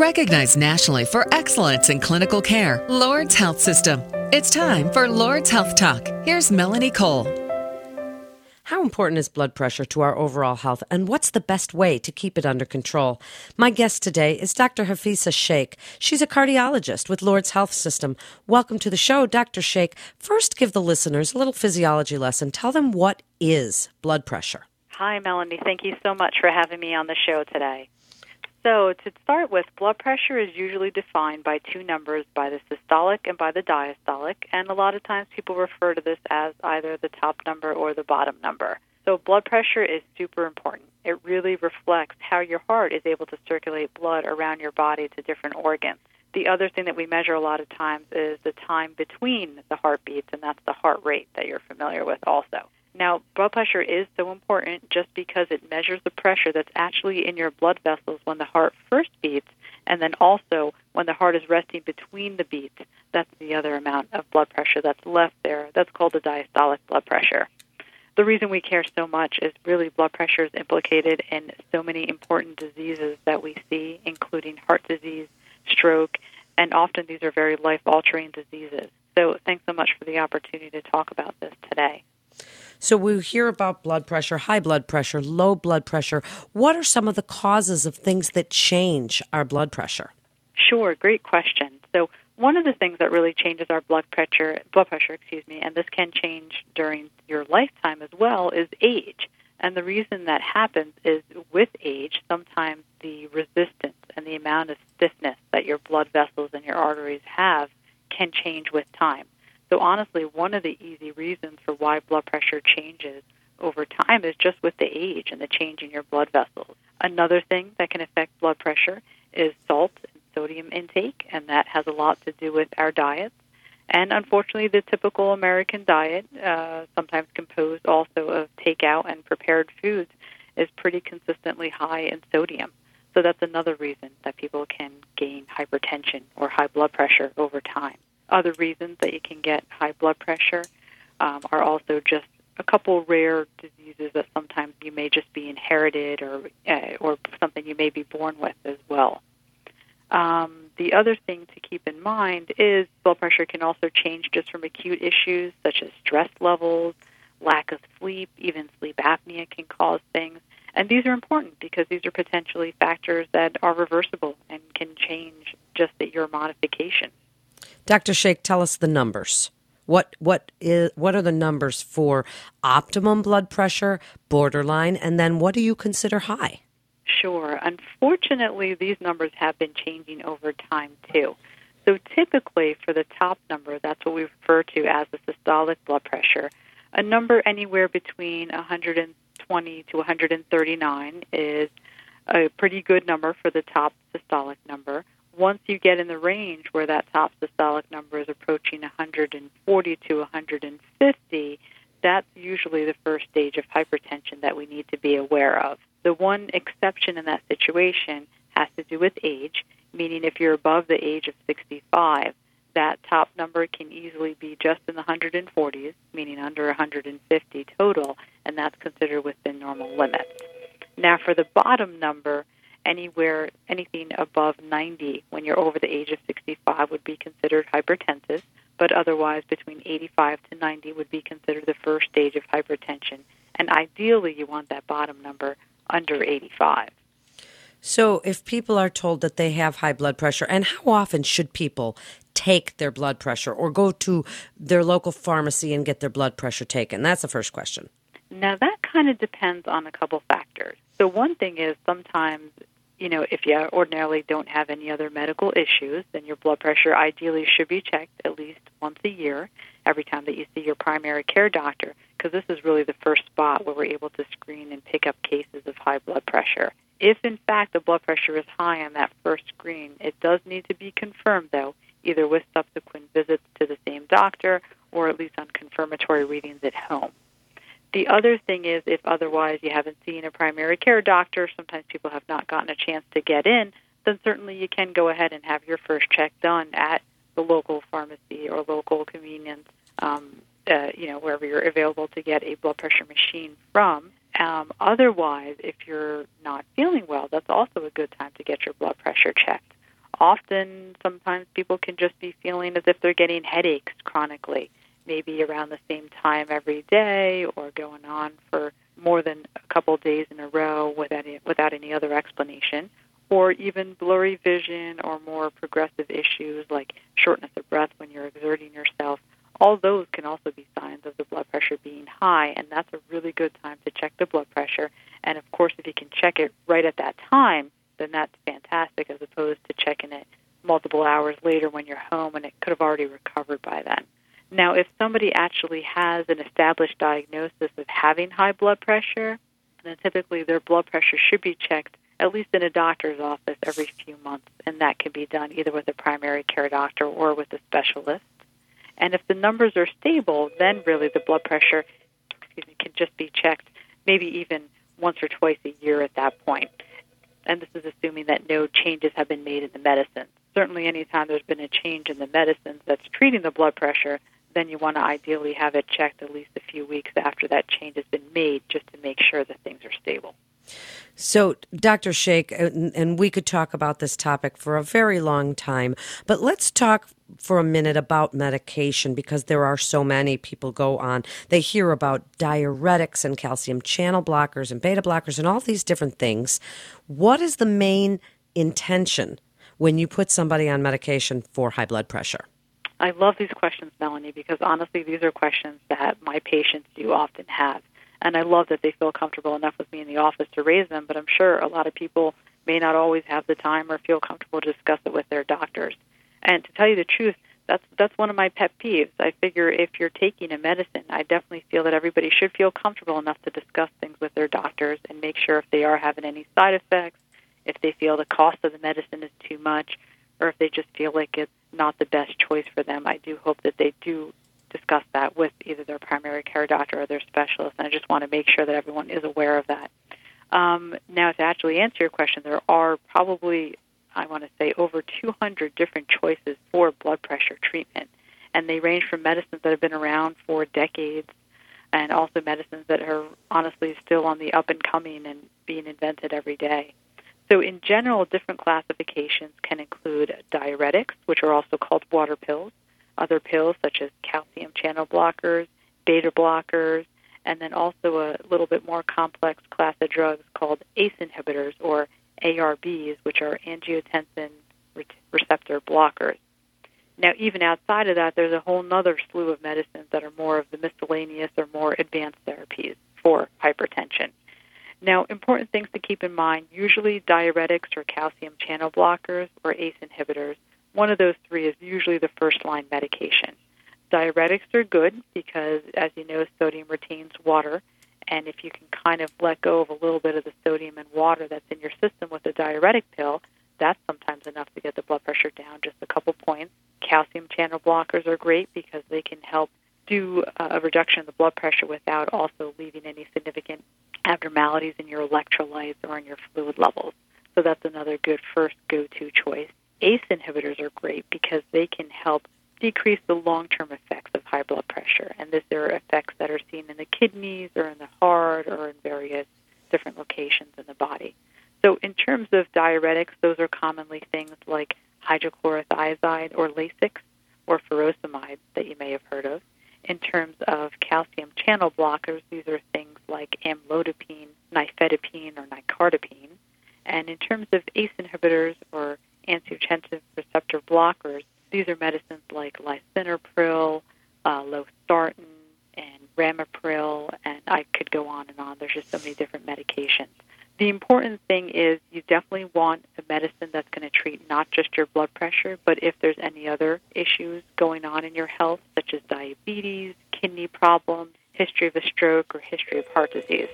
Recognized nationally for excellence in clinical care, Lourdes Health System. It's time for Lourdes Health Talk. Here's Melanie Cole. How important is blood pressure to our overall health, and what's the best way to keep it under control? My guest today is Dr. Hafisa Sheikh. She's a cardiologist with Lourdes Health System. Welcome to the show, Dr. Sheikh. First, give the listeners a little physiology lesson. Tell them what is blood pressure. Hi, Melanie. Thank you so much for having me on the show today. So, to start with, blood pressure is usually defined by two numbers, by the systolic and by the diastolic, and a lot of times people refer to this as either the top number or the bottom number. So, blood pressure is super important. It really reflects how your heart is able to circulate blood around your body to different organs. The other thing that we measure a lot of times is the time between the heartbeats, and that's the heart rate that you're familiar with also. Now, blood pressure is so important just because it measures the pressure that's actually in your blood vessels when the heart first beats, and then also when the heart is resting between the beats. That's the other amount of blood pressure that's left there. That's called the diastolic blood pressure. The reason we care so much is really blood pressure is implicated in so many important diseases that we see, including heart disease, stroke, and often these are very life altering diseases. So, thanks so much for the opportunity to talk about this today. So we hear about blood pressure, high blood pressure, low blood pressure. What are some of the causes of things that change our blood pressure? Sure, great question. So one of the things that really changes our blood pressure, blood pressure, excuse me, and this can change during your lifetime as well, is age. And the reason that happens is with age, sometimes the resistance and the amount of stiffness that your blood vessels and your arteries have can change with time. So, honestly, one of the easy reasons for why blood pressure changes over time is just with the age and the change in your blood vessels. Another thing that can affect blood pressure is salt and sodium intake, and that has a lot to do with our diets. And unfortunately, the typical American diet, uh, sometimes composed also of takeout and prepared foods, is pretty consistently high in sodium. So that's another reason that people can gain hypertension or high blood pressure over time. Other reasons that you can get high blood pressure um, are also just a couple rare diseases that sometimes you may just be inherited or uh, or something you may be born with as well. Um, the other thing to keep in mind is blood pressure can also change just from acute issues such as stress levels, lack of sleep, even sleep apnea can cause things. And these are important because these are potentially factors that are reversible and can change just at your modification. Dr. Sheikh, tell us the numbers. What what is what are the numbers for optimum blood pressure, borderline, and then what do you consider high? Sure. Unfortunately, these numbers have been changing over time too. So typically, for the top number, that's what we refer to as the systolic blood pressure. A number anywhere between 120 to 139 is a pretty good number for the top systolic number once you get in the range where that top systolic number is approaching 140 to 150, that's usually the first stage of hypertension that we need to be aware of. The one exception in that situation has to do with age, meaning if you're above the age of 65, that top number can easily be just in the 140s, meaning under 150 total, and that's considered within normal limits. Now, for the bottom number, anywhere anything above 90 when you're over the age of 65 would be considered hypertensive, but otherwise between 85 to 90 would be considered the first stage of hypertension. And ideally, you want that bottom number under 85. So, if people are told that they have high blood pressure, and how often should people take their blood pressure or go to their local pharmacy and get their blood pressure taken? That's the first question. Now, that kind of depends on a couple factors. So, one thing is sometimes you know, if you ordinarily don't have any other medical issues, then your blood pressure ideally should be checked at least once a year, every time that you see your primary care doctor, because this is really the first spot where we're able to screen and pick up cases of high blood pressure. If in fact the blood pressure is high on that first screen, it does need to be confirmed though, either with subsequent visits to the same doctor or at least on confirmatory readings at home. The other thing is, if otherwise you haven't seen a primary care doctor, sometimes people have not gotten a chance to get in, then certainly you can go ahead and have your first check done at the local pharmacy or local convenience, um, uh, you know, wherever you're available to get a blood pressure machine from. Um, otherwise, if you're not feeling well, that's also a good time to get your blood pressure checked. often, sometimes people can just be feeling as if they're getting headaches chronically, maybe around the same time every day or going on for more than a couple days in a row without any, without any other explanation, or even blurry vision or more progressive issues like shortness of breath when you're exerting yourself. All those can also be signs of the blood pressure being high, and that's a really good time to check the blood pressure. And of course, if you can check it right at that time, then that's fantastic as opposed to checking it multiple hours later when you're home and it could have already recovered by then. Now, if somebody actually has an established diagnosis of having high blood pressure, then typically their blood pressure should be checked at least in a doctor's office every few months, and that can be done either with a primary care doctor or with a specialist. And if the numbers are stable, then really the blood pressure me, can just be checked maybe even once or twice a year at that point. And this is assuming that no changes have been made in the medicine. Certainly, anytime there's been a change in the medicines that's treating the blood pressure, then you want to ideally have it checked at least a few weeks after that change has been made just to make sure that things are stable. So, Dr. Sheikh, uh, and we could talk about this topic for a very long time, but let's talk for a minute about medication because there are so many people go on. They hear about diuretics and calcium channel blockers and beta blockers and all these different things. What is the main intention when you put somebody on medication for high blood pressure? I love these questions, Melanie, because honestly, these are questions that my patients do often have. And I love that they feel comfortable enough with me in the office to raise them, but I'm sure a lot of people may not always have the time or feel comfortable to discuss it with their doctors. And to tell you the truth, that's that's one of my pet peeves. I figure if you're taking a medicine, I definitely feel that everybody should feel comfortable enough to discuss things with their doctors and make sure if they are having any side effects, if they feel the cost of the medicine is too much, or if they just feel like it's not the best choice for them, I do hope that they do discuss that with either their primary care doctor or their specialist. And I just want to make sure that everyone is aware of that. Um, now, to actually answer your question, there are probably, I want to say, over 200 different choices for blood pressure treatment. And they range from medicines that have been around for decades and also medicines that are honestly still on the up and coming and being invented every day. So, in general, different classifications can include are also called water pills, other pills such as calcium channel blockers, beta blockers, and then also a little bit more complex class of drugs called ACE inhibitors or ARBs, which are angiotensin receptor blockers. Now, even outside of that, there's a whole other slew of medicines that are more of the miscellaneous or more advanced therapies for hypertension. Now, important things to keep in mind usually diuretics or calcium channel blockers or ACE inhibitors one of those three is usually the first line medication. Diuretics are good because, as you know, sodium retains water. And if you can kind of let go of a little bit of the sodium and water that's in your system with a diuretic pill, that's sometimes enough to get the blood pressure down just a couple points. Calcium channel blockers are great because they can help do uh, a reduction of the blood pressure without also leaving any significant abnormalities in your electrolytes or in your fluid levels. So that's another good first go to choice. ACE inhibitors are great because they can help decrease the long-term effects of high blood pressure. And these are effects that are seen in the kidneys or in the heart or in various different locations in the body. So in terms of diuretics, those are commonly things like hydrochlorothiazide or Lasix or furosemide that you may have heard of. In terms of calcium channel blockers, these are things like amlodipine, nifedipine, or nicardipine. And in terms of ACE inhibitors or angiotensin receptor blockers. These are medicines like lisinopril, uh, losartan, and ramipril, and I could go on and on. There's just so many different medications. The important thing is you definitely want a medicine that's going to treat not just your blood pressure, but if there's any other issues going on in your health, such as diabetes, kidney problems, history of a stroke, or history of heart disease.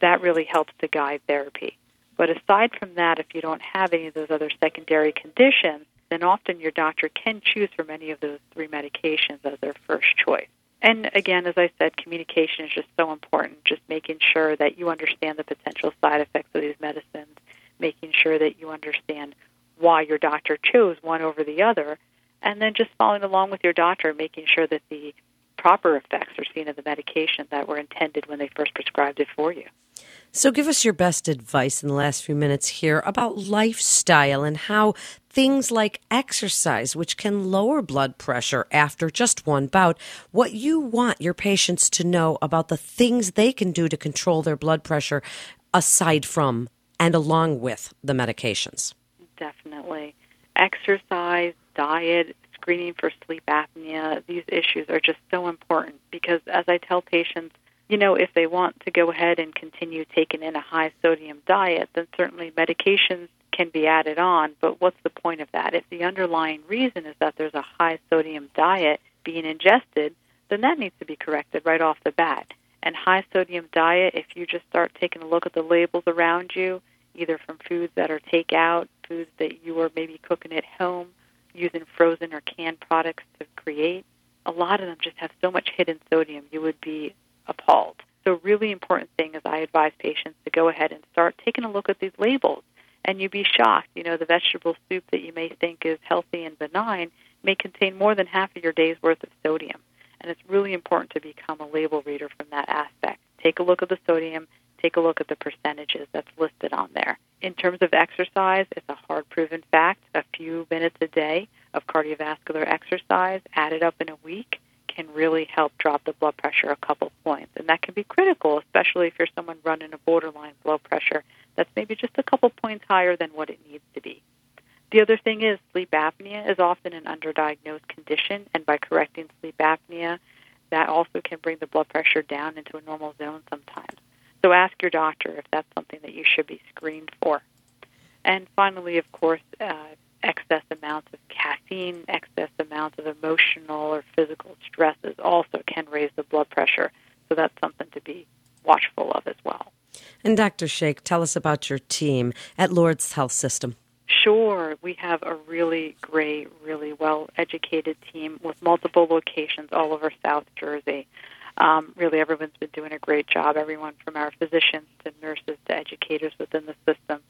That really helps to guide therapy. But aside from that, if you don't have any of those other secondary conditions, then often your doctor can choose from any of those three medications as their first choice. And again, as I said, communication is just so important, just making sure that you understand the potential side effects of these medicines, making sure that you understand why your doctor chose one over the other, and then just following along with your doctor, making sure that the proper effects are seen in the medication that were intended when they first prescribed it for you. So, give us your best advice in the last few minutes here about lifestyle and how things like exercise, which can lower blood pressure after just one bout, what you want your patients to know about the things they can do to control their blood pressure aside from and along with the medications. Definitely. Exercise, diet, screening for sleep apnea, these issues are just so important because, as I tell patients, you know, if they want to go ahead and continue taking in a high sodium diet, then certainly medications can be added on. But what's the point of that? If the underlying reason is that there's a high sodium diet being ingested, then that needs to be corrected right off the bat. And high sodium diet, if you just start taking a look at the labels around you, either from foods that are takeout, foods that you are maybe cooking at home, using frozen or canned products to create, a lot of them just have so much hidden sodium you would be appalled. So, really important thing is I advise patients to go ahead and start taking a look at these labels. And you'd be shocked. You know, the vegetable soup that you may think is healthy and benign may contain more than half of your day's worth of sodium. And it's really important to become a label reader from that aspect. Take a look at the sodium, take a look at the percentages that's listed on there. In terms of exercise, it's a hard proven fact. A few minutes a day of cardiovascular exercise added up in a week can really help drop the blood pressure a couple points. And that can be critical, especially if you're someone running a borderline blood pressure that's maybe just a couple points higher than what it needs to be. The other thing is sleep apnea is often an underdiagnosed condition, and by correcting sleep apnea, that also can bring the blood pressure down into a normal zone sometimes. So ask your doctor if that's something that you should be screened for. And finally, of course, uh, excess amounts of caffeine, excess amounts of emotional or physical stresses also can raise the blood pressure. So that's something to be watchful of as well. And Dr. Sheikh, tell us about your team at Lourdes Health System. Sure. We have a really great, really well educated team with multiple locations all over South Jersey. Um, really, everyone's been doing a great job, everyone from our physicians to nurses to educators within the system.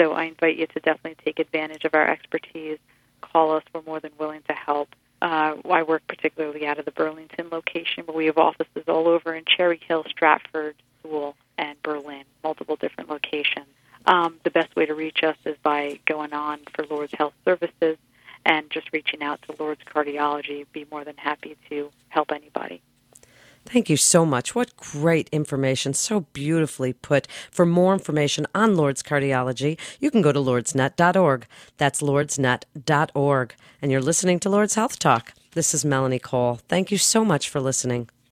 So I invite you to definitely take advantage of our expertise. Call us. We're more than willing to help. Uh, I work particularly out of the Burlington location, but we have offices all over in Cherry Hill, Stratford, Sewell, and Berlin, multiple different locations. Um, the best way to reach us is by going on for Lourdes Health Services and just reaching out to Lourdes Cardiology. Be more than happy to help anybody. Thank you so much. What great information. So beautifully put. For more information on Lourdes Cardiology, you can go to lourdesnet.org. That's lourdesnet.org. And you're listening to Lourdes Health Talk. This is Melanie Cole. Thank you so much for listening.